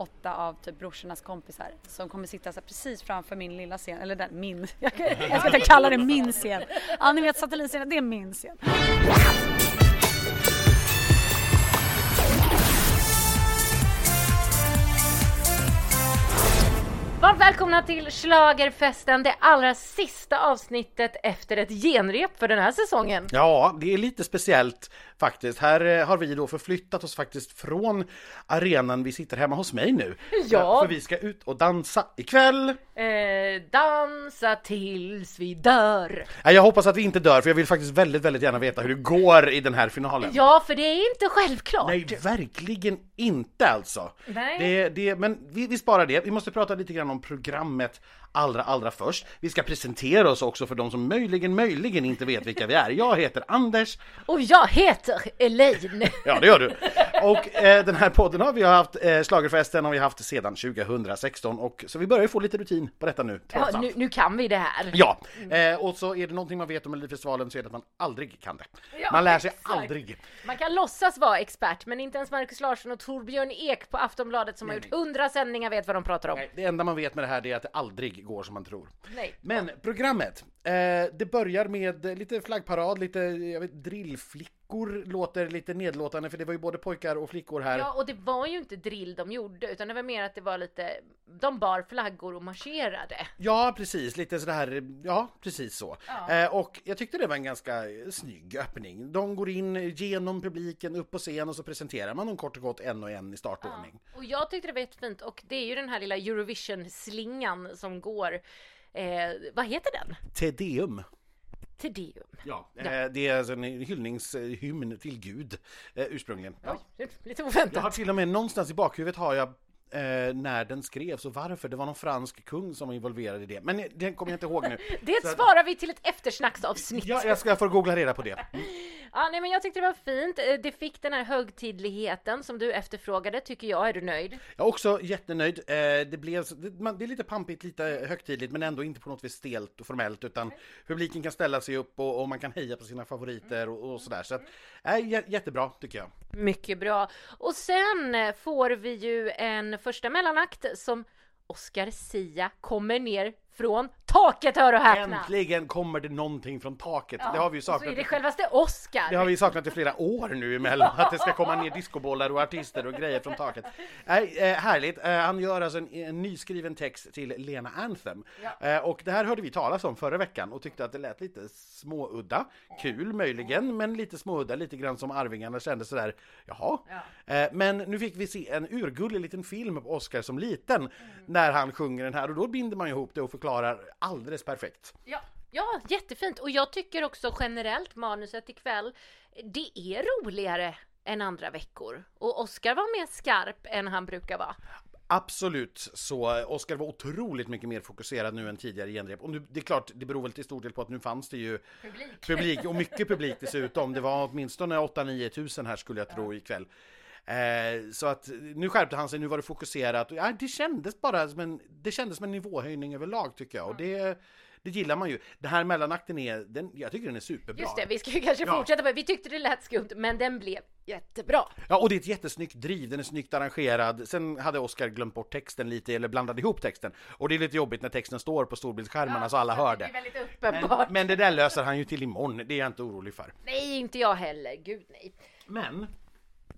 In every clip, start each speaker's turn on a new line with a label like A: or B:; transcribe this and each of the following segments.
A: åtta av typ brorsornas kompisar som kommer sitta så precis framför min lilla scen, eller den, min. Jag, jag ska inte kalla det min scen. Ja, ni vet satellitscenen, det är min scen.
B: Varmt välkomna till Schlagerfesten, det allra sista avsnittet efter ett genrep för den här säsongen.
C: Ja, det är lite speciellt faktiskt. Här eh, har vi då förflyttat oss faktiskt från arenan. Vi sitter hemma hos mig nu.
B: Ja.
C: För vi ska ut och dansa ikväll.
B: Eh, dansa tills vi dör.
C: Nej, Jag hoppas att vi inte dör, för jag vill faktiskt väldigt, väldigt gärna veta hur det går i den här finalen.
B: Ja, för det är inte självklart.
C: Nej, verkligen inte alltså.
B: Nej.
C: Det, det, men vi, vi sparar det. Vi måste prata lite grann om programmet allra, allra först. Vi ska presentera oss också för de som möjligen, möjligen inte vet vilka vi är. Jag heter Anders.
B: Och jag heter Elaine.
C: Ja, det gör du. Och eh, den här podden har vi haft, eh, Schlagerfesten har vi haft sedan 2016 och så vi börjar ju få lite rutin på detta nu.
B: Ja, nu, nu kan vi det här.
C: Ja, eh, och så är det någonting man vet om Melodifestivalen så är det att man aldrig kan det.
B: Ja,
C: man lär sig
B: exakt.
C: aldrig.
B: Man kan låtsas vara expert, men inte ens Markus Larsson och Torbjörn Ek på Aftonbladet som har gjort hundra sändningar vet vad de pratar om.
C: Nej, Det enda man vet med det här är att det aldrig går som man tror.
B: Nej.
C: Men programmet, eh, det börjar med lite flaggparad, lite jag vet, drillflickor låter lite nedlåtande för det var ju både pojkar och flickor här.
B: Ja, och det var ju inte drill de gjorde, utan det var mer att det var lite, de bar flaggor och marscherade.
C: Ja, precis. Lite sådär, ja, precis så. Eh, och jag tyckte det var en ganska snygg öppning. De går in genom publiken, upp på scen och så presenterar man dem kort och gott en och en i startordning.
B: Och jag tyckte det var jättefint, och det är ju den här lilla Eurovision-slingan som går, eh, vad heter den?
C: Tedeum.
B: Tedeum.
C: Ja, eh, det är alltså en hyllningshymn till Gud eh, ursprungligen. Ja.
B: Oj, lite
C: Jag har
B: oväntat.
C: till och med någonstans i bakhuvudet har jag eh, när den skrevs och varför. Det var någon fransk kung som var involverad i det. Men den kommer jag inte ihåg nu.
B: Det sparar vi till ett eftersnacksavsnitt.
C: Ja, jag ska få googla reda på det.
B: Ja, nej, men jag tyckte det var fint. Eh, Det fick den här högtidligheten som du efterfrågade, tycker jag. Är du nöjd?
C: Jag är också jättenöjd. Eh, det, blev, det, är lite pampigt, lite högtidligt men ändå inte på något vis stelt och formellt utan publiken kan ställa sig upp och, och man kan heja på sina favoriter och, och sådär. Så att, äh, jä- jättebra tycker jag.
B: Mycket bra. Och sen får vi ju en första mellanakt som Oscar Sia kommer ner från taket, hör och häpna!
C: Äntligen kommer det någonting från taket. det har vi ju
B: Så är
C: saknat.
B: det självaste Oscar!
C: Det har vi saknat i flera år nu emellan, att det ska komma ner discobollar och artister och grejer från taket. Eh, härligt. Eh, han gör alltså en, en nyskriven text till Lena Anthem. Eh, och det här hörde vi talas om förra veckan och tyckte att det lät lite småudda. Kul möjligen, men lite småudda, lite grann som Arvingarna kände sådär, jaha. Eh, men nu fick vi se en urgullig liten film på Oscar som liten när han sjunger den här och då binder man ihop det och förklarar alldeles perfekt.
B: Ja, ja, jättefint. Och jag tycker också generellt manuset ikväll, det är roligare än andra veckor. Och Oscar var mer skarp än han brukar vara.
C: Absolut så. Oscar var otroligt mycket mer fokuserad nu än tidigare genrep. Och nu, det är klart, det beror väl till stor del på att nu fanns det ju publik, och mycket publik dessutom. Det var åtminstone 8-9 tusen här skulle jag tro ikväll. Eh, så att nu skärpte han sig, nu var det fokuserat. Ja, det kändes bara som en, det kändes som en nivåhöjning överlag tycker jag. Och det, det gillar man ju. Den här mellanakten är, den, jag tycker den är superbra.
B: Just det, vi ska ju kanske
C: Ja.
B: fortsätta på Vi tyckte det lät skumt, men den blev jättebra.
C: Ja, och det är ett jättesnyggt driv, den är snyggt arrangerad. Sen hade Oscar glömt bort texten lite, eller blandade ihop texten. Och det är lite jobbigt när texten står på storbildsskärmarna så alla hör
B: Det är väldigt
C: Men,
B: uppenbart.
C: men det där löser han ju till imorgon, det är jag inte orolig för.
B: Nej, inte jag heller. Gud nej.
C: Men,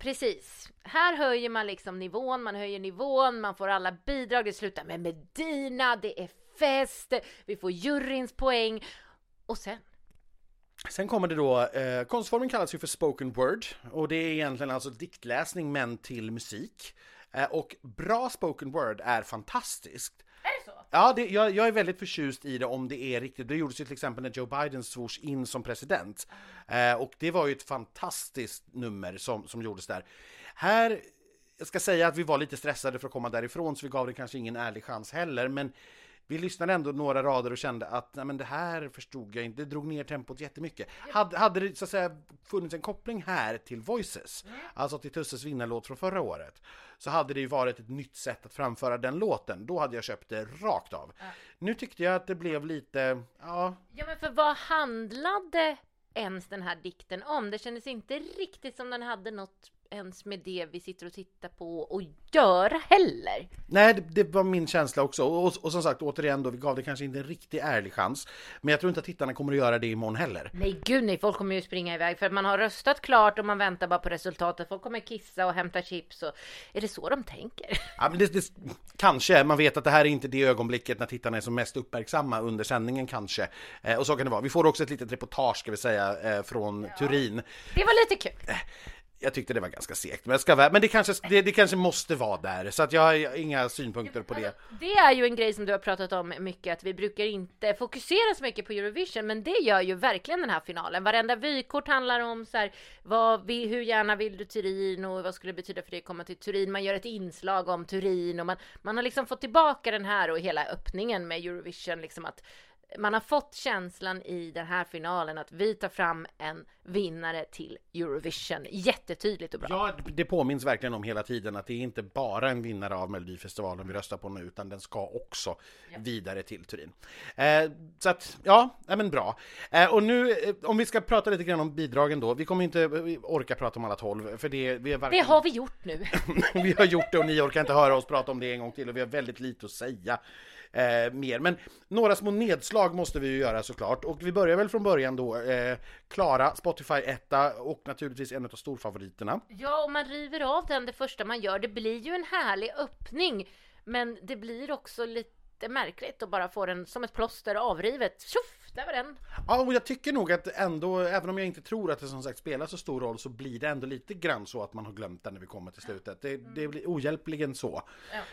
B: Precis. Här höjer man liksom nivån, man höjer nivån, man får alla bidrag, det slutar med Medina, det är fest, vi får juryns poäng. Och sen,
C: sen kommer det då, eh, konstformen kallas ju för spoken word. Och det är egentligen alltså diktläsning men till musik. Eh, och bra spoken word är fantastiskt. Ja, det, jag, jag är väldigt förtjust i det om det är riktigt. Det gjordes ju till exempel när Joe Biden svors in som president. Eh, och det var ju ett fantastiskt nummer som, som gjordes där. Här, jag ska säga att vi var lite stressade för att komma därifrån så vi gav det kanske ingen ärlig chans heller. Men vi lyssnade ändå några rader och kände att nej, men det här förstod jag inte, det drog ner tempot jättemycket. Hade, hade det så att säga funnits en koppling här till Voices, alltså till Tusses vinnarlåt från förra året, så hade det ju varit ett nytt sätt att framföra den låten. Då hade jag köpt det rakt av. Nu tyckte jag att det blev lite, ja,
B: Ja men för vad handlade ens den här dikten om? Det kändes inte riktigt som den hade något ens med det vi sitter och tittar på att göra heller.
C: Nej, det, det var min känsla också. Och, och, och som sagt, återigen då, vi gav det kanske inte en riktigt ärlig chans. Men jag tror inte att tittarna kommer att göra det imorgon heller.
B: Nej gud nej, folk kommer ju springa iväg för att man har röstat klart och man väntar bara på resultatet. Folk kommer kissa och hämta chips och är det så de tänker?
C: Ja, men det, det, kanske, man vet att det här är inte det ögonblicket när tittarna är som mest uppmärksamma under sändningen kanske. Eh, och så kan det vara. Vi får också ett litet reportage ska vi säga eh, från Turin.
B: Det var lite kul.
C: Jag tyckte det var ganska segt, men, ska, men det, kanske, det, det kanske måste vara där. Så att jag har inga synpunkter på det.
B: Det är ju en grej som du har pratat om mycket, att vi brukar inte fokusera så mycket på Eurovision, men det gör ju verkligen den här finalen. Varenda vykort handlar om så här, vad, hur gärna vill du Turin och vad skulle det betyda för dig att komma till Turin? Man gör ett inslag om Turin och man, man har liksom fått tillbaka den här och hela öppningen med Eurovision, liksom att man har fått känslan i den här finalen att vi tar fram en vinnare till Eurovision. Jättetydligt och bra.
C: Ja, det påminns verkligen om hela tiden att det är inte bara en vinnare av Melodifestivalen vi röstar på nu, utan den ska också vidare till Turin. Eh, så att, ja, ja, men bra. Eh, och nu, eh, om vi ska prata lite grann om bidragen då, vi kommer inte eh, orka prata om alla tolv, för det, vi, är
B: Det
C: varken,
B: har vi gjort nu.
C: vi har gjort det och ni orkar inte höra oss prata om det en gång till och vi har väldigt lite att säga. Eh, mer. Men några små nedslag måste vi ju göra såklart. Och vi börjar väl från början då. Eh, Klara, Spotify etta och naturligtvis en av storfavoriterna.
B: Ja, och man river av den det första man gör, det blir ju en härlig öppning. Men det blir också lite märkligt att bara få den som ett plåster avrivet. Tjoff, där var den.
C: Ja, och jag tycker nog att ändå, även om jag inte tror att det som sagt spelar så stor roll, så blir det ändå lite grann så att man har glömt den när vi kommer till slutet. Det, det blir ohjälpligen så.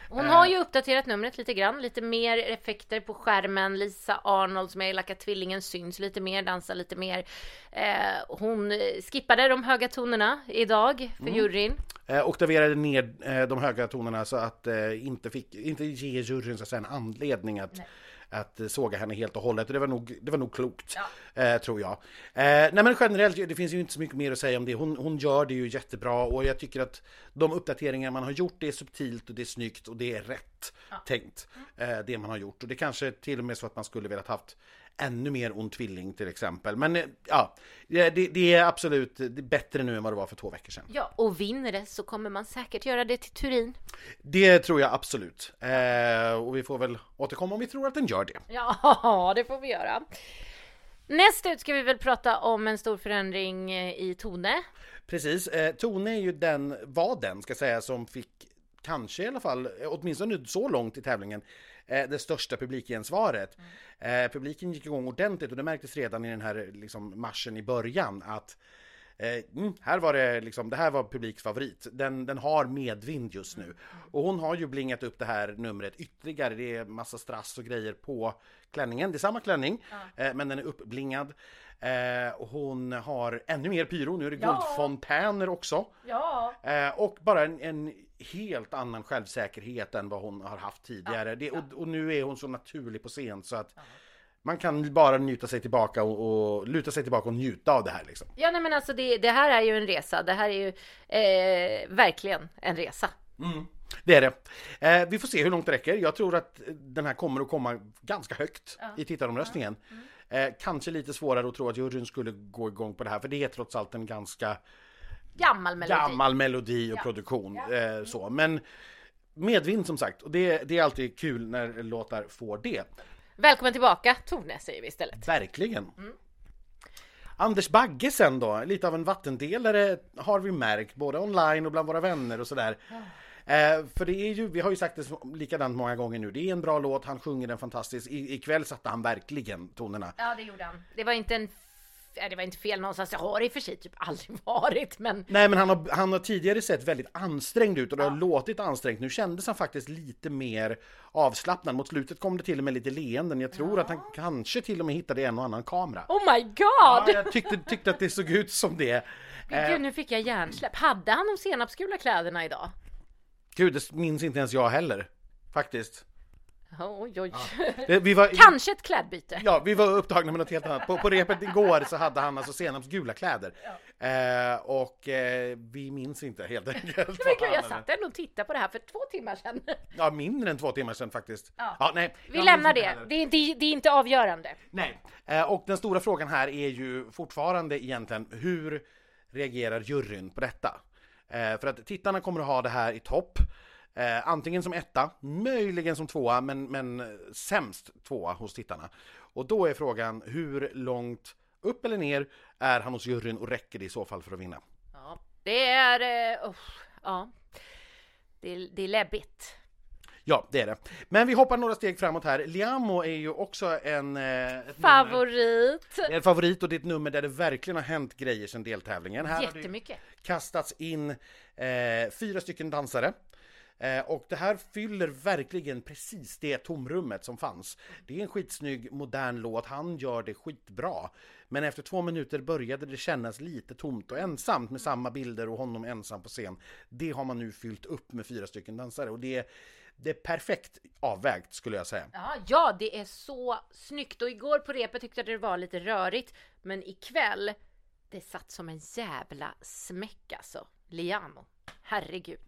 B: Hon har ju uppdaterat numret lite grann, lite mer effekter på skärmen. Lisa Arnold som är elaka tvillingen syns lite mer, dansar lite mer. Eh, hon skippade de höga tonerna idag för juryn.
C: Eh, oktaverade ner eh, de höga tonerna så att eh, inte, fick, inte ge juryn så att säga, en anledning att att såga henne helt och hållet. Och Det var nog, det var nog klokt, eh, tror jag. Eh, nej men generellt, det finns ju inte så mycket mer att säga om det. Hon, hon gör det ju jättebra och jag tycker att de uppdateringar man har gjort, det är subtilt och det är snyggt och det är rätt tänkt. Eh, det man har gjort. Och det kanske till och med så att man skulle velat haft ännu mer ond tvilling till exempel. Men eh, ja, det, det är absolut bättre nu än vad det var för två veckor sedan.
B: Ja, och vinner det så kommer man säkert göra det till Turin.
C: Det tror jag absolut. Eh, och vi får väl återkomma om vi tror att den gör det.
B: Ja, det får vi göra. Nästa ut ska vi väl prata om en stor förändring eh, i Tone.
C: Precis. Eh, Tone är ju den, var den, ska säga, som fick kanske i alla fall, eh, åtminstone så långt i tävlingen, eh, det största publikgensvaret. Eh, publiken gick igång ordentligt och det märktes redan i den här liksom, marschen i början att Eh, mm, här var det liksom, det här var publiksfavorit. Den, den har medvind just nu. Och hon har ju blingat upp det här numret ytterligare. Det är massa strass och grejer på klänningen. Det är samma klänning, eh, men den är uppblingad. Eh, hon har ännu mer pyro. Nu är det guldfontäner också.
B: Ja.
C: Eh, och bara en, en helt annan självsäkerhet än vad hon har haft tidigare. Det, och, och nu är hon så naturlig på scen så att man kan bara njuta sig tillbaka och, och luta sig tillbaka och njuta av det här liksom.
B: Ja, nej men alltså det, det här är ju en resa. Det här är ju eh, verkligen en resa.
C: Det är det. Eh, vi får se hur långt det räcker. Jag tror att den här kommer att komma ganska högt i tittaromröstningen. Eh, kanske lite svårare att tro att juryn skulle gå igång på det här, för det är trots allt en ganska
B: Gammal melodi.
C: gammal melodi och produktion. Eh, så. Men medvind som sagt, och det, det är alltid kul när låtar får det.
B: Välkommen tillbaka Tone säger vi istället.
C: Verkligen. Anders Bagge sen då, lite av en vattendelare har vi märkt, både online och bland våra vänner och sådär. Eh, för det är ju, vi har ju sagt det likadant många gånger nu, det är en bra låt, han sjunger den fantastiskt. I, ikväll satte han verkligen tonerna.
B: Ja, det gjorde han. Det var inte en... Ja, det var inte fel någonstans. Det har i och för sig typ aldrig varit, men...
C: Nej men han har, han har tidigare sett väldigt ansträngd ut och det har låtit ansträngt. Nu kändes han faktiskt lite mer avslappnad. Mot slutet kom det till och med lite leenden. Jag tror att han kanske till och med hittade en och annan kamera.
B: Oh my
C: Ja,
B: god!
C: jag tyckte, tyckte att det såg ut som det.
B: Men Gud, nu fick jag hjärnsläpp. Hade han de senapsgula kläderna idag?
C: Gud, det minns inte ens jag heller. Faktiskt.
B: Oj, oj.
C: Det, vi, var,
B: Kanske ett klädbyte.
C: ja, vi var upptagna med något helt annat. På, på repet igår så hade han alltså senapsgula kläder. Eh, och eh, vi minns inte helt enkelt.
B: Gud,
C: han
B: jag satt ändå och tittade på det här för två timmar sedan.
C: Ja, mindre än två timmar sedan faktiskt. Ja. nej,
B: Vi lämnar det. Det är, inte, det är inte avgörande.
C: Nej, eh, och den stora frågan här är ju fortfarande egentligen hur reagerar juryn på detta? Eh, för att tittarna kommer att ha det här i topp. Eh, antingen som etta, möjligen som tvåa, men, men sämst tvåa hos tittarna. Och då är frågan hur långt upp eller ner är han hos juryn och räcker det i så fall för att vinna?
B: Ja, det är... Uh, ja, det det är läbbigt.
C: Ja, det är det. Men vi hoppar några steg framåt här. Liamo är ju också en... Eh,
B: favorit!
C: Nummer, en favorit och det är ett nummer där det verkligen har hänt grejer sedan deltävlingen.
B: Här Jättemycket! Har
C: det kastats in eh, fyra stycken dansare. Eh, och det här fyller verkligen precis det tomrummet som fanns. Det är en skitsnygg modern låt, han gör det skitbra. Men efter två minuter började det kännas lite tomt och ensamt med samma bilder och honom ensam på scen. Det har man nu fyllt upp med fyra stycken dansare och det det är perfekt avvägt skulle jag säga.
B: Ja, ja, det är så snyggt och igår på repet tyckte jag det var lite rörigt, men ikväll det satt som en jävla smäck alltså. Liamo, herregud.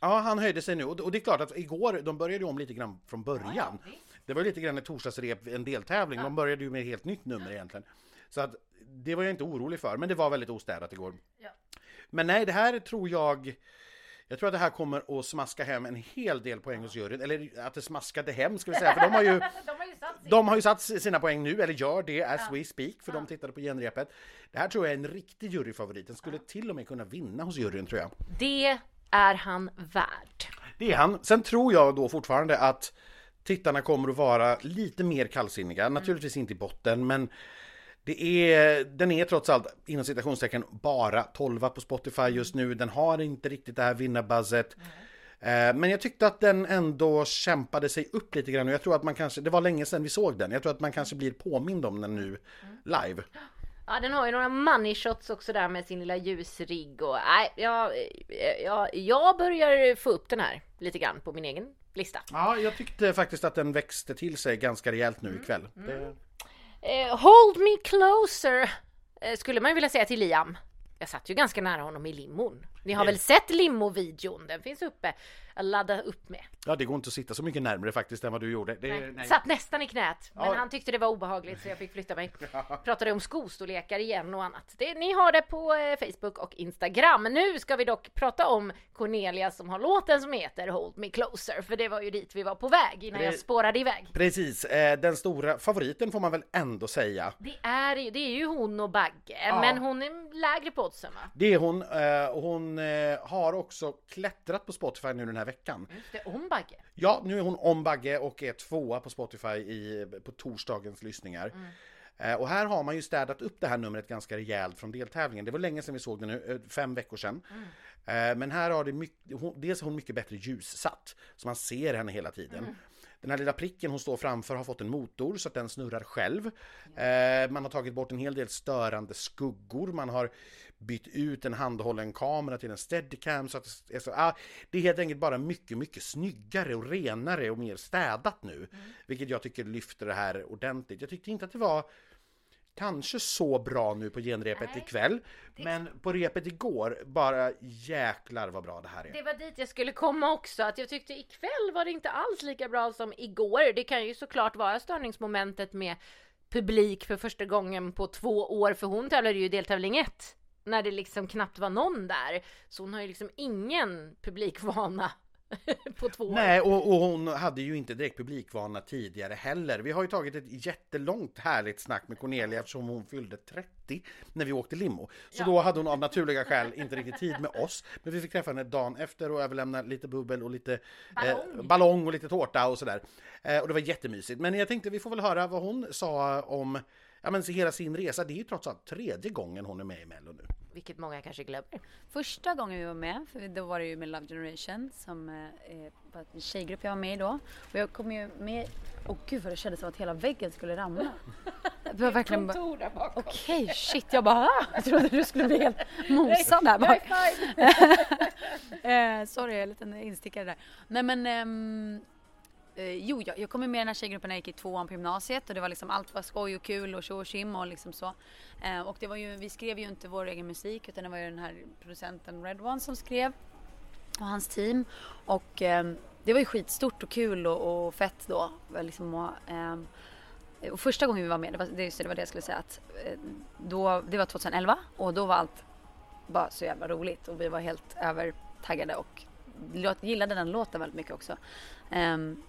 C: Ja, han höjde sig nu och det är klart att igår, de började om lite grann från början. Ja, ja, det var lite grann ett torsdagsrep, en deltävling. De började ju med ett helt nytt nummer egentligen. Så att det var jag inte orolig för, men det var väldigt ostädat igår. Men nej, det här tror jag jag tror att det här kommer att smaska hem en hel del poäng hos juryn, eller att det smaskade hem ska vi säga, för de har ju, de har ju, satt, de har ju satt sina poäng nu, eller gör det as ja. we speak, för ja. de tittade på genrepet. Det här tror jag är en riktig juryfavorit, den skulle till och med kunna vinna hos juryn tror jag.
B: Det är han värd.
C: Det är han. Sen tror jag då fortfarande att tittarna kommer att vara lite mer kallsinniga, mm. naturligtvis inte i botten, men det är, den är trots allt inom citationstecken bara 12 på Spotify just nu. Den har inte riktigt det här vinnarbuzzet. Mm. Men jag tyckte att den ändå kämpade sig upp lite grann och jag tror att man kanske, det var länge sedan vi såg den. Jag tror att man kanske blir påmind om den nu live.
B: Ja, den har ju några money shots också där med sin lilla ljusrigg och nej, jag, jag, jag börjar få upp den här lite grann på min egen lista.
C: Ja, jag tyckte faktiskt att den växte till sig ganska rejält nu ikväll. Mm. Det...
B: Eh, hold me closer eh, skulle man ju vilja säga till Liam. Jag satt ju ganska nära honom i limon. Ni har väl sett limo-videon? Den finns uppe ladda upp med.
C: Ja, det går inte att sitta så mycket närmare faktiskt än vad du gjorde. Det,
B: nej. Nej. Satt nästan i knät, men ja. han tyckte det var obehagligt så jag fick flytta mig. Pratade om skostorlekar igen och annat. Det, ni har det på eh, Facebook och Instagram. Nu ska vi dock prata om Cornelia som har låten som heter Hold Me Closer, för det var ju dit vi var på väg innan Pre jag spårade iväg.
C: Precis, eh, den stora favoriten får man väl ändå säga.
B: Det är, det är ju hon och Bagge, ja. men hon är lägre på oddsen va?
C: Det är hon. Eh, hon eh, har också klättrat på Spotify nu den här veckan.
B: Just det, om Bagge.
C: Ja, nu är hon om Bagge och är tvåa på Spotify i, på torsdagens lyssningar. Mm. Eh, och här har man ju städat upp det här numret ganska rejält från deltävlingen. Det var länge sedan vi såg det nu, eh, fem veckor sedan. Mm. Eh, men här har det mycket, hon, dels är hon mycket bättre ljussatt, så man ser henne hela tiden. Mm. Den här lilla pricken hon står framför har fått en motor så att den snurrar själv. Eh, man har tagit bort en hel del störande skuggor. Man har bytt ut en handhållen kamera till en steadicam. Så att det, är så, ah, det är helt enkelt bara mycket, mycket snyggare och renare och mer städat nu. Mm. Vilket jag tycker lyfter det här ordentligt. Jag tyckte inte att det var kanske så bra nu på genrepet Nej, ikväll. Det... Men på repet igår, bara jäklar vad bra det här är.
B: Det var dit jag skulle komma också, att jag tyckte ikväll var det inte alls lika bra som igår. Det kan ju såklart vara störningsmomentet med publik för första gången på två år, för hon tävlade ju i deltävling 1 när det liksom knappt var någon där. Så hon har ju liksom ingen publikvana på två år.
C: Nej, och, och, hon hade ju inte direkt publikvana tidigare heller. Vi har ju tagit ett jättelångt härligt snack med Cornelia eftersom hon fyllde 30 när vi åkte limo. Så ja. då hade hon av naturliga skäl inte riktigt tid med oss. Men vi fick träffa henne dagen efter och överlämna lite bubbel och lite ballong, eh, ballong och lite tårta och sådär. Eh, och det var jättemysigt. Men jag tänkte vi får väl höra vad hon sa om ja, men hela sin resa. Det är ju trots allt tredje gången hon är med i Mello nu.
B: Vilket många kanske glömmer.
A: Första gången vi var med, för då var det ju med Love Generation som eh, var en tjejgrupp jag var med i då. Och jag kom ju med, åh oh, gud vad det kändes som att hela väggen skulle ramla.
B: Det var verkligen bara, okej
A: okay, shit, jag bara, ah! jag trodde du skulle bli helt mosad där bak. eh, sorry, en liten instickare där. Nej men ehm, Eh, jo, jag, jag kom med i den här tjejgruppen när jag gick i tvåan på gymnasiet och det var liksom allt var skoj och kul och tjo och tjim och liksom så. Eh, och det var ju, vi skrev ju inte vår egen musik utan det var ju den här producenten Red One som skrev och hans team. Och eh, det var ju skitstort och kul och, och fett då. Liksom, och, ehm, och första gången vi var med, det var det, det var det jag skulle säga att eh, då, det var 2011 och då var allt bara så jävla roligt och vi var helt övertaggade och gillade den låten väldigt mycket också. Um,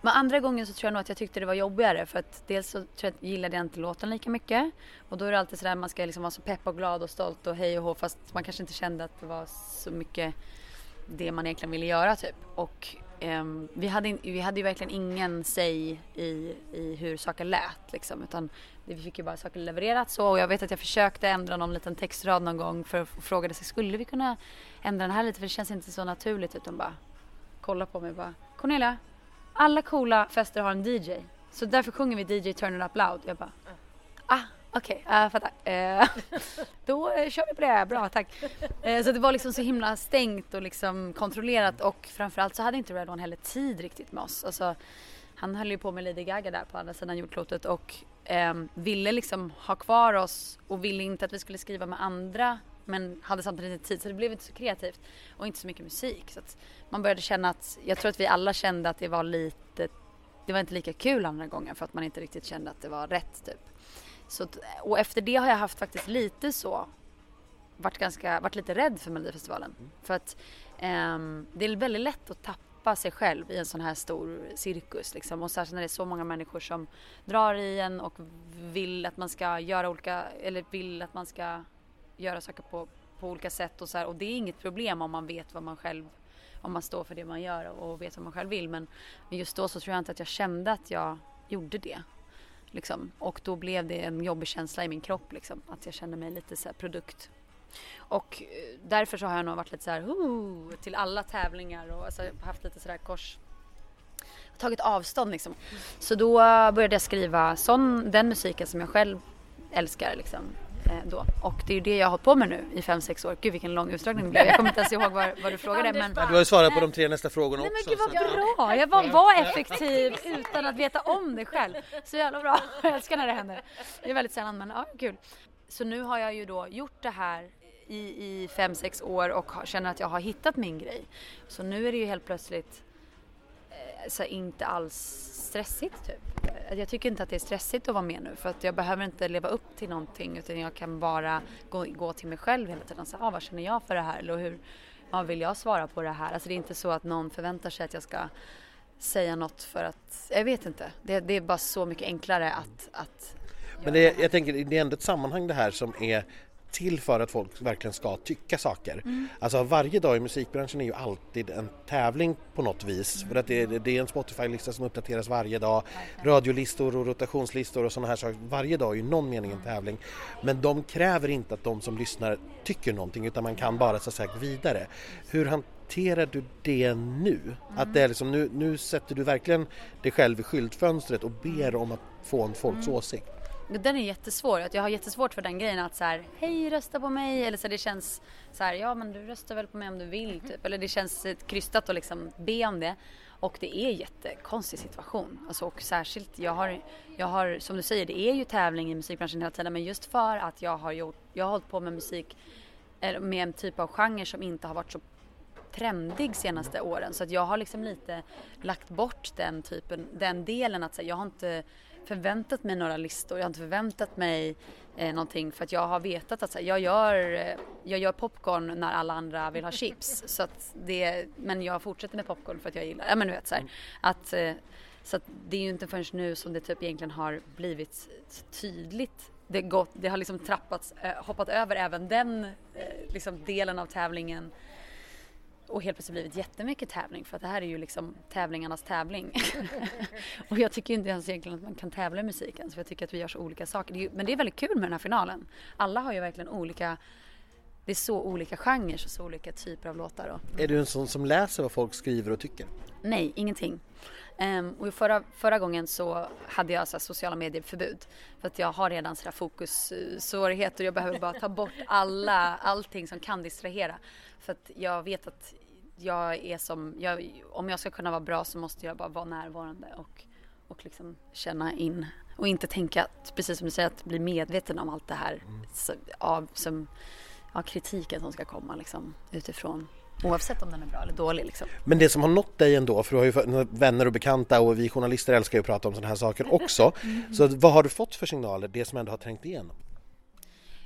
A: men andra gången så tror jag nog att jag tyckte det var jobbigare för att dels så tror jag, gillade jag inte låten lika mycket. Och då är det alltid sådär man ska liksom vara så pepp och glad och stolt och hej och hå fast man kanske inte kände att det var så mycket det man egentligen ville göra typ. Och um, vi, hade in, vi hade ju verkligen ingen säg i, i hur saker lät liksom utan vi fick ju bara saker levererat så. Och jag vet att jag försökte ändra någon liten textrad någon gång för att frågade sig skulle vi kunna ändra den här lite? För det känns inte så naturligt utan bara kolla på mig bara Cornelia alla coola fester har en DJ så därför sjunger vi DJ Turn It Up Loud. Jag bara ah Okej, okay, jag fattar. Eh, då eh, kör vi på det, bra tack. Eh, så det var liksom så himla stängt och liksom kontrollerat och framförallt så hade inte Red One heller tid riktigt med oss. Alltså, han höll ju på med Lady Gaga där på andra sidan jordklotet och eh, ville liksom ha kvar oss och ville inte att vi skulle skriva med andra men hade samtidigt inte tid så det blev inte så kreativt och inte så mycket musik. Så man började känna att, jag tror att vi alla kände att det var lite, det var inte lika kul andra gången för att man inte riktigt kände att det var rätt typ. Så, och efter det har jag haft faktiskt lite så, varit, ganska, varit lite rädd för Melodifestivalen. Mm. För att um, det är väldigt lätt att tappa sig själv i en sån här stor cirkus liksom. Och särskilt när det är så många människor som drar i en och vill att man ska göra olika, eller vill att man ska göra saker på, på olika sätt och så här. Och det är inget problem om man vet vad man själv om man står för det man gör och vet vad man själv vill. Men just då så tror jag inte att jag kände att jag gjorde det. Liksom. Och då blev det en jobbig känsla i min kropp liksom, att jag kände mig lite så produkt. Och eh, därför så har jag nog varit lite så här till alla tävlingar och alltså, haft lite sådär kors tagit avstånd liksom. Så då eh, började jag skriva sån, den musiken som jag själv älskar liksom. Eh, då. Och det är ju det jag har hållit på med nu i 5-6 år. Gud vilken lång utdragning det blev. Jag kommer inte ens ihåg vad, vad du frågade. Men...
C: Ja, du har ju svarat på de tre nästa frågorna
A: Nej,
C: också.
A: Men gud vad bra! Jag var, var effektiv utan att veta om det själv. Så jävla bra. Jag älskar när det händer. Det är väldigt sällan men ja, kul. Så nu har jag ju då gjort det här i, i fem, sex år och känner att jag har hittat min grej. Så nu är det ju helt plötsligt eh, så inte alls stressigt typ. Jag tycker inte att det är stressigt att vara med nu för att jag behöver inte leva upp till någonting utan jag kan bara gå, gå till mig själv hela tiden säga ah, vad känner jag för det här eller hur ja, vill jag svara på det här? Alltså det är inte så att någon förväntar sig att jag ska säga något för att, jag vet inte. Det, det är bara så mycket enklare att, att
C: men det, jag tänker, det är ändå ett sammanhang det här som är till för att folk verkligen ska tycka saker. Mm. Alltså varje dag i musikbranschen är ju alltid en tävling på något vis. Mm. För att det, det är en Spotify-lista som uppdateras varje dag. Radiolistor och rotationslistor och sådana här saker. Varje dag är ju någon mening en tävling. Men de kräver inte att de som lyssnar tycker någonting utan man kan bara så att säga vidare. Hur hanterar du det nu? Mm. Att det är liksom, nu, nu sätter du verkligen dig själv i skyltfönstret och ber om att få en folks mm. åsikt.
A: Den är jättesvår. Jag har jättesvårt för den grejen att så här, hej rösta på mig. Eller så det känns så här, ja men du röstar väl på mig om du vill typ. Eller det känns krystat att liksom be om det. Och det är en jättekonstig situation. Alltså, och särskilt, jag har, jag har, som du säger, det är ju tävling i musikbranschen hela tiden. Men just för att jag har gjort, jag har hållit på med musik med en typ av genre som inte har varit så trendig senaste åren. Så att jag har liksom lite lagt bort den typen, den delen att säga, jag har inte förväntat mig några listor, jag har inte förväntat mig eh, någonting för att jag har vetat att här, jag, gör, eh, jag gör popcorn när alla andra vill ha chips. Så att det, men jag fortsätter med popcorn för att jag gillar, ja men du vet så här, att eh, så att det är ju inte förrän nu som det typ egentligen har blivit tydligt. Det, gått, det har liksom trappats, eh, hoppat över även den eh, liksom delen av tävlingen och helt plötsligt blivit jättemycket tävling för att det här är ju liksom tävlingarnas tävling. och jag tycker inte ens egentligen att man kan tävla i musiken så jag tycker att vi gör så olika saker. Men det är väldigt kul med den här finalen. Alla har ju verkligen olika det är så olika genrer och så olika typer av låtar. Och...
C: Är du en sån som läser vad folk skriver och tycker?
A: Nej, ingenting. Um, och förra, förra gången så hade jag så sociala medier-förbud. För att jag har redan så fokussvårigheter och jag behöver bara ta bort alla, allting som kan distrahera. För att jag vet att jag är som, jag, om jag ska kunna vara bra så måste jag bara vara närvarande och, och liksom känna in och inte tänka, att, precis som du säger, att bli medveten om allt det här mm. så, av, som, ja, kritiken som ska komma liksom, utifrån Oavsett om den är bra eller dålig. Liksom.
C: Men det som har nått dig ändå, för du har ju vänner och bekanta och vi journalister älskar ju att prata om sådana här saker också. Mm. Så vad har du fått för signaler, det som ändå har trängt igenom?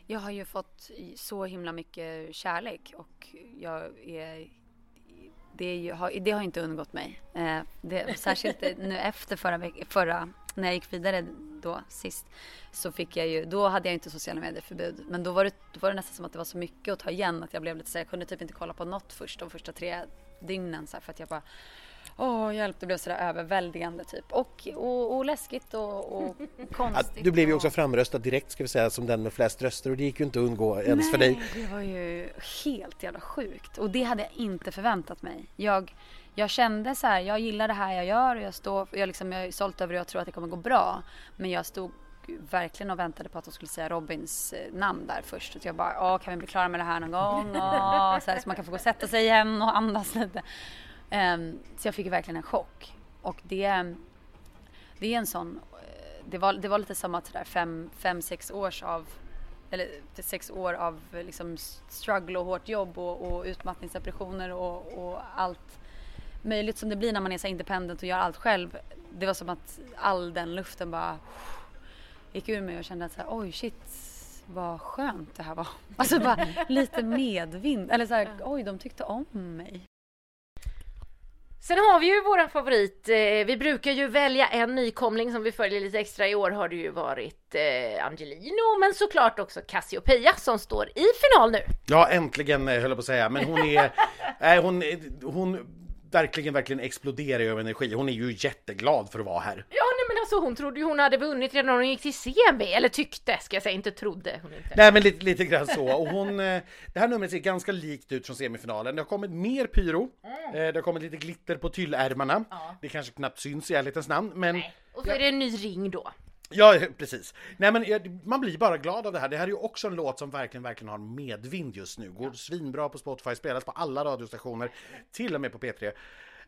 A: Jag har ju fått så himla mycket kärlek och jag är det, är ju, har, det har inte undgått mig. Eh, det, särskilt nu efter förra, förra, när jag gick vidare då sist, så fick jag ju, då hade jag inte sociala medier-förbud. Men då var, det, då var det nästan som att det var så mycket att ta igen att jag blev lite så jag kunde typ inte kolla på något först de första tre dygnen så här, för att jag bara Åh hjälp, det blev sådär överväldigande typ. Och, och, och läskigt och, och konstigt.
C: Ja, du blev ju också framröstad direkt ska vi säga som den med flest röster och det gick ju inte att undgå ens
A: Nej,
C: för dig.
A: det var ju helt jävla sjukt och det hade jag inte förväntat mig. Jag, jag kände så här, jag gillar det här jag gör och jag, står, jag, liksom, jag är stolt över det och jag tror att det kommer gå bra. Men jag stod verkligen och väntade på att de skulle säga Robins eh, namn där först. Och jag bara, Åh, kan vi bli klara med det här någon gång? Åh, så, här, så man kan få gå och sätta sig igen och andas lite. Um, så jag fick verkligen en chock. Och det, det är en sån, eh, det var, det var lite som att sådär fem, fem, sex års av eller sex år av liksom struggle och hårt jobb och, och utmattningsdepressioner och, och, allt möjligt som det blir när man är så independent och gör allt själv. Det var som att all den luften bara gick ur mig och kände att så här, oj shit vad skönt det här var. Alltså bara lite medvind. Eller så här, oj de tyckte om mig.
B: Sen har vi ju våran favorit. Eh, vi brukar ju välja en nykomling som vi följer lite extra. I år har det ju varit eh, Angelino, men såklart också Cassiopeia som står i final nu.
C: Ja, äntligen höll jag på att säga, men hon är... äh, hon, hon verkligen, verkligen exploderar av energi. Hon är ju jätteglad för att vara här.
B: Ja, nej men alltså hon trodde ju hon hade vunnit redan när hon gick till semi, eller tyckte ska jag säga, inte trodde hon inte.
C: Nej men lite, lite grann så. Och hon, eh, det här numret ser ganska likt ut från semifinalen. Det har kommit mer pyro, mm. det har kommit lite glitter på tyllärmarna. Ja. Det kanske knappt syns i ärlighetens namn, men... Nej.
B: Och så är det en ny ring då.
C: Ja, precis. Nej men man blir bara glad av det här. Det här är ju också en låt som verkligen, verkligen har medvind just nu. Går svinbra på Spotify, spelas på alla radiostationer, till och med på P3.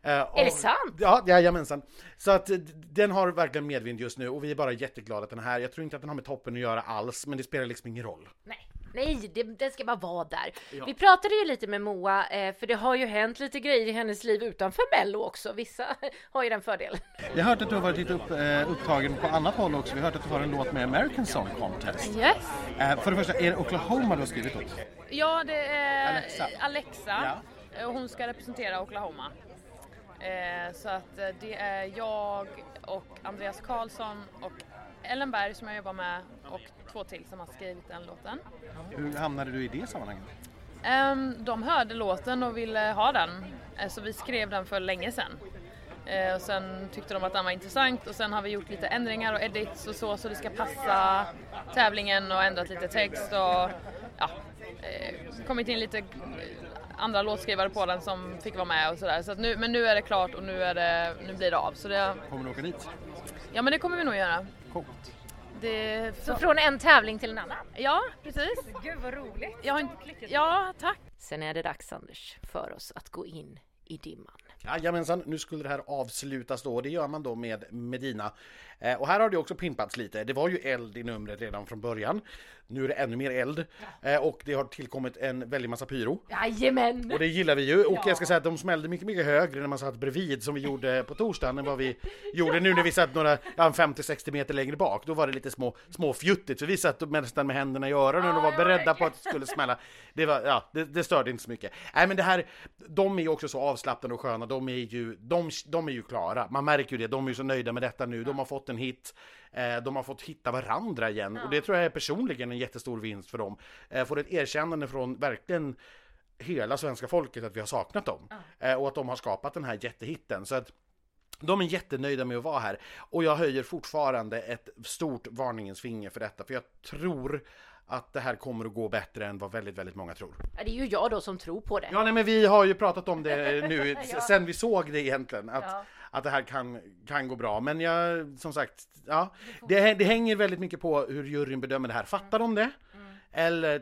B: Uh, är det sant?
C: Ja, jajamensan. Så att den har verkligen medvind just nu och vi är bara jätteglada att den är här. Jag tror inte att den har med toppen att göra alls, men det spelar liksom ingen roll.
B: Nej. Nej, det, den ska bara vara där. Ja. Vi pratade ju lite med Moa, eh, för det har ju hänt lite grejer i hennes liv utanför Mello också. Vissa har ju den fördelen.
C: Jag har hört att du har varit lite upp, eh, upptagen på annat håll också. Vi har hört att du har en låt med American Song Contest.
B: Yes.
C: Eh, för det första, är det Oklahoma du har skrivit åt?
D: Ja, det är Alexa. Alexa. Ja. Hon ska representera Oklahoma. Så att det är jag och Andreas Karlsson och Ellen Berg som jag jobbar med och två till som har skrivit den låten.
C: Hur hamnade du i det sammanhanget?
D: Eh, de hörde låten och ville ha den, eh, så vi skrev den för länge sedan. Eh, och sen tyckte de att den var intressant och sen har vi gjort lite ändringar och edits och så så det ska passa tävlingen och ändrat lite text och ja, eh, kommit in lite andra låtskrivare på den som fick vara med och sådär. Så nu, men nu är det klart och nu, är det, nu blir det av. Så det...
C: Kommer du åka dit?
D: Ja men det kommer vi nog göra.
C: Coolt.
B: Det... Så från en tävling till en annan?
D: Ja, precis.
B: Gud vad roligt.
D: Jag har inte... Ja, tack.
B: Sen är det dags Anders för oss att gå in i dimman.
C: Jajamensan, nu skulle det här avslutas då. Det gör man då med Medina. Eh, och här har det också pimpats lite. Det var ju eld i numret redan från början. Nu är det ännu mer eld eh, och det har tillkommit en väldig massa pyro.
B: Jajamän!
C: Och det gillar vi ju. Och ja. jag ska säga att de smällde mycket, mycket högre när man satt bredvid som vi gjorde på torsdagen än vad vi gjorde nu när vi satt några ja, 50-60 meter längre bak. Då var det lite små, små fjuttigt för vi satt nästan med händerna i öronen och var beredda på att det skulle smälla. Det, var, ja, det, det störde inte så mycket. Nej men det här, de är ju också så avslappnade och sköna. De är ju, de, de är ju klara. Man märker ju det. De är ju så nöjda med detta nu. De har fått en hit. Eh, de har fått hitta varandra igen ja. och det tror jag är personligen en jättestor vinst för dem. Eh, får ett erkännande från verkligen hela svenska folket att vi har saknat dem ja. Eh, och att de har skapat den här jättehitten. Så att de är jättenöjda med att vara här och jag höjer fortfarande ett stort varningens finger för detta för jag tror att det här kommer att gå bättre än vad väldigt, väldigt många tror.
B: Ja, det är ju jag då som tror på det.
C: Ja, nej, men vi har ju pratat om det nu ja. sen vi såg det egentligen. Att, ja att det här kan, kan gå bra. Men jag, som sagt, ja, det, det hänger väldigt mycket på hur juryn bedömer det här. Fattar de det? Mm. Eller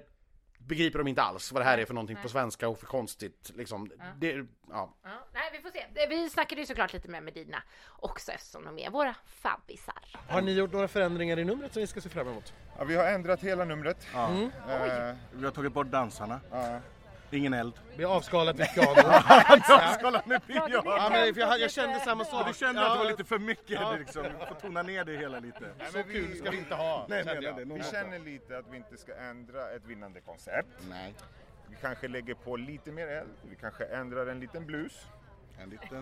C: begriper de inte alls vad det här är för någonting Nej. på svenska och för konstigt liksom. Ja. Det,
B: ja. ja. Nej, vi får se. Vi snackade ju såklart lite med Medina också eftersom de är våra fabbisar.
C: Har ni gjort några förändringar i numret som vi ska se fram emot?
E: Ja, vi har ändrat hela numret. Ja. Mm.
C: Eh, vi har tagit bort dansarna. Ja.
E: Ingen eld.
C: Vi piano.
E: Avskalat med piano.
C: ja, men jag, jag kände samma sak.
E: Du kände att det var lite för mycket liksom. Du får tona ner det hela lite.
C: Så kul ska vi inte ha.
E: Nej, det. Någon
F: Vi känner lite att vi inte ska ändra ett vinnande koncept.
E: Nej,
F: Vi kanske lägger på lite mer eld. Vi kanske ändrar en liten blus.
E: En liten...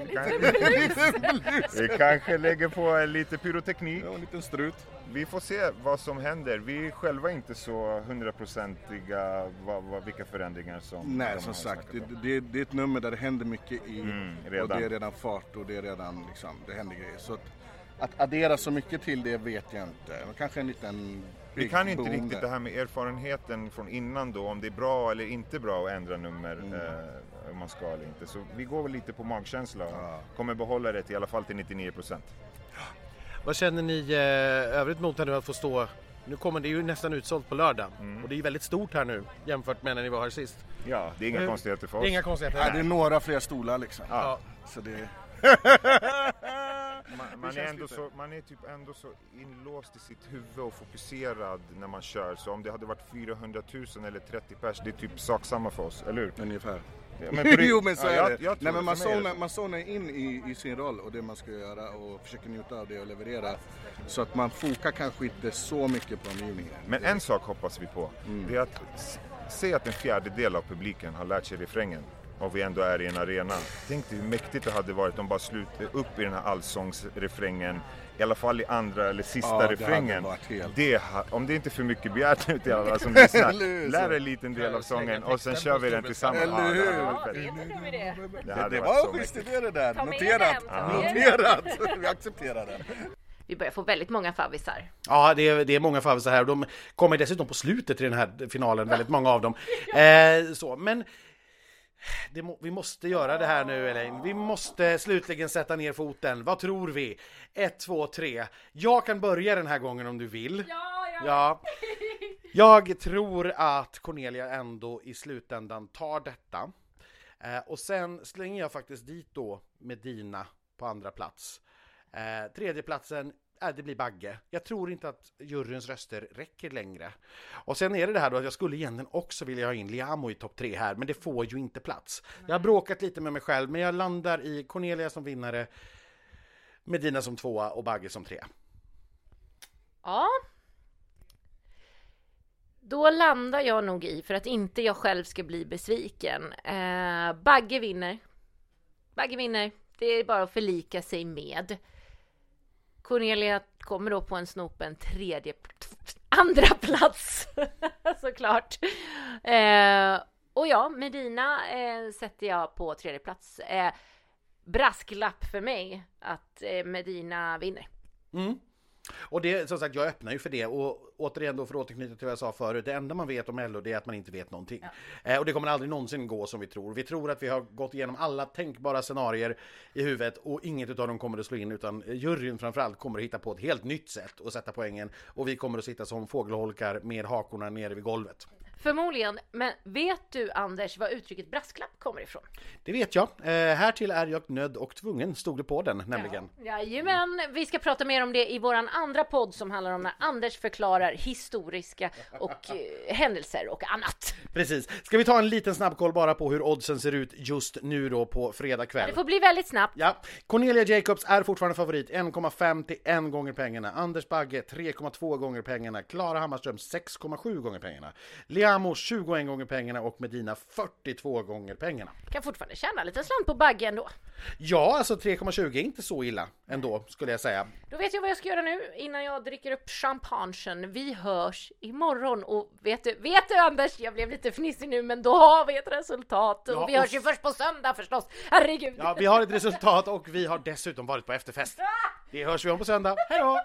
F: Vi kanske lägger på lite pyroteknik.
E: Ja, en liten strut.
F: Vi får se vad som händer. Vi är själva inte så hundraprocentiga vad, vad, vilka förändringar som
E: Nej, som sagt, det, det, det är ett nummer där det händer mycket i.
F: Mm,
E: och
F: redan.
E: det är redan fart och det är redan liksom, det händer grejer. Så att, att addera så mycket till det vet jag inte. Kanske en liten
F: Vi kan inte
E: boom
F: riktigt det här med erfarenheten från innan då, om det är bra eller inte bra att ändra nummer.
E: Mm.
F: Eh, om man ska eller inte. Så vi går väl lite på magkänsla och
E: Ja.
F: kommer behålla det till, i alla fall till 99 procent.
C: Vad känner ni eh, övrigt mot när du har fått stå? Nu kommer det ju nästan utsålt på lördag och det är ju väldigt stort här nu jämfört med när ni var här sist.
F: Ja, det är inga
C: Eh,
F: konstigheter för
C: Det
F: oss.
C: är inga konstigheter.
E: Ja, det är några fler stolar liksom.
F: Ja.
E: Så det...
F: Man, man, är ändå
E: lite.
F: så, man är typ ändå så inlåst i sitt huvud och fokuserad när man kör. Så om det hade varit 400 000 eller 30 pers, det är typ sak samma för oss, eller hur?
E: Ungefär.
F: Ja, men det-
E: jo men så
F: ja,
E: är
F: jag-
E: det.
F: jag
E: Nej, men man, zonar, man zonar in i, i sin roll och det man ska göra och försöker njuta av det och leverera. Så att man fokar kanske inte så mycket på omgivningen.
F: Men en sak hoppas vi på.
E: Mm.
F: Det är att se att en fjärdedel av publiken har lärt sig refrängen och vi ändå är i en arena. Tänk dig hur mäktigt det hade varit om bara slutade upp i den här allsångsrefrängen. I alla fall i andra eller sista
E: Ja, det
F: refrängen.
E: varit helt-
F: Det, om det inte är för mycket begärt nu till alla som lyssnar. Lär en liten del av sången och sen kör vi den tillsammans.
E: Eller
F: Ja, det hade
E: hur?
B: vi det?
F: Det
E: Det,
F: hade
E: det var schysst idé det där. Noterat. Noterat. Vi accepterar det.
B: Vi börjar få väldigt många favvisar.
C: Ja, det är, det är många favvisar här och de kommer dessutom på slutet i den här finalen, väldigt många av dem. Eh, så, men det må, vi måste göra det här nu Elaine. Vi måste slutligen sätta ner foten. Vad tror vi? Ett, två, tre. Jag kan börja den här gången om du vill.
B: Ja, ja.
C: Ja. Jag tror att Cornelia ändå i slutändan tar detta. Eh, och sen slänger jag faktiskt dit då Medina på andra plats. Eh, tredje platsen, eh, det blir Bagge. Jag tror inte att juryns röster räcker längre. Och sen är det det här då att jag skulle egentligen också vilja ha in Liamo i topp tre här, men det får ju inte plats. Jag har bråkat lite med mig själv, men jag landar i Cornelia som vinnare, Medina som tvåa och Bagge som trea.
B: Ja. Då landar jag nog i, för att inte jag själv ska bli besviken. Eh, Bagge vinner. Bagge vinner. Det är bara att förlika sig med. Cornelia kommer då på en snopen tredje, andra plats såklart. Eh, och ja, Medina eh, sätter jag på tredje plats. Eh, brasklapp för mig att eh, Medina vinner.
C: Mm. Och det, som sagt, jag öppnar ju för det och återigen då för att återknyta till vad jag sa förut, det enda man vet om LO det är att man inte vet någonting. Eh, och det kommer aldrig någonsin gå som vi tror. Vi tror att vi har gått igenom alla tänkbara scenarier i huvudet och inget av dem kommer att slå in utan juryn framförallt kommer att hitta på ett helt nytt sätt att sätta poängen och vi kommer att sitta som fågelholkar med hakorna nere vid golvet.
B: Förmodligen, men vet du Anders var uttrycket brasklapp kommer ifrån?
C: Det vet jag. Eh, härtill är jag nödd och tvungen, stod det på den nämligen.
B: Jajamän, vi ska prata mer om det i våran andra podd som handlar om när Anders förklarar historiska och eh, händelser och annat.
C: Precis. Ska vi ta en liten snabbkoll bara på hur oddsen ser ut just nu då på fredag kväll?
B: Det får bli väldigt snabbt.
C: Ja, Cornelia Jacobs är fortfarande favorit, 1,5 till 1 gånger pengarna. Anders Bagge 3,2 gånger pengarna. Klara Hammarström 6,7 gånger pengarna. Liamo 21 gånger pengarna och Medina 42 gånger pengarna.
B: Kan fortfarande tjäna lite slant på Bagge ändå.
C: Ja, alltså 3,20 är inte så illa ändå, skulle jag säga.
B: Då vet jag vad jag ska göra nu innan jag dricker upp champagnen. Vi hörs imorgon och vet du, vet du Anders, jag blev lite fnissig nu men då har vi ett resultat och
C: Ja,
B: vi hörs ju först på söndag förstås. Herregud!
C: Ja, vi har ett resultat och vi har dessutom varit på efterfest. Det hörs vi om på söndag. Hej då!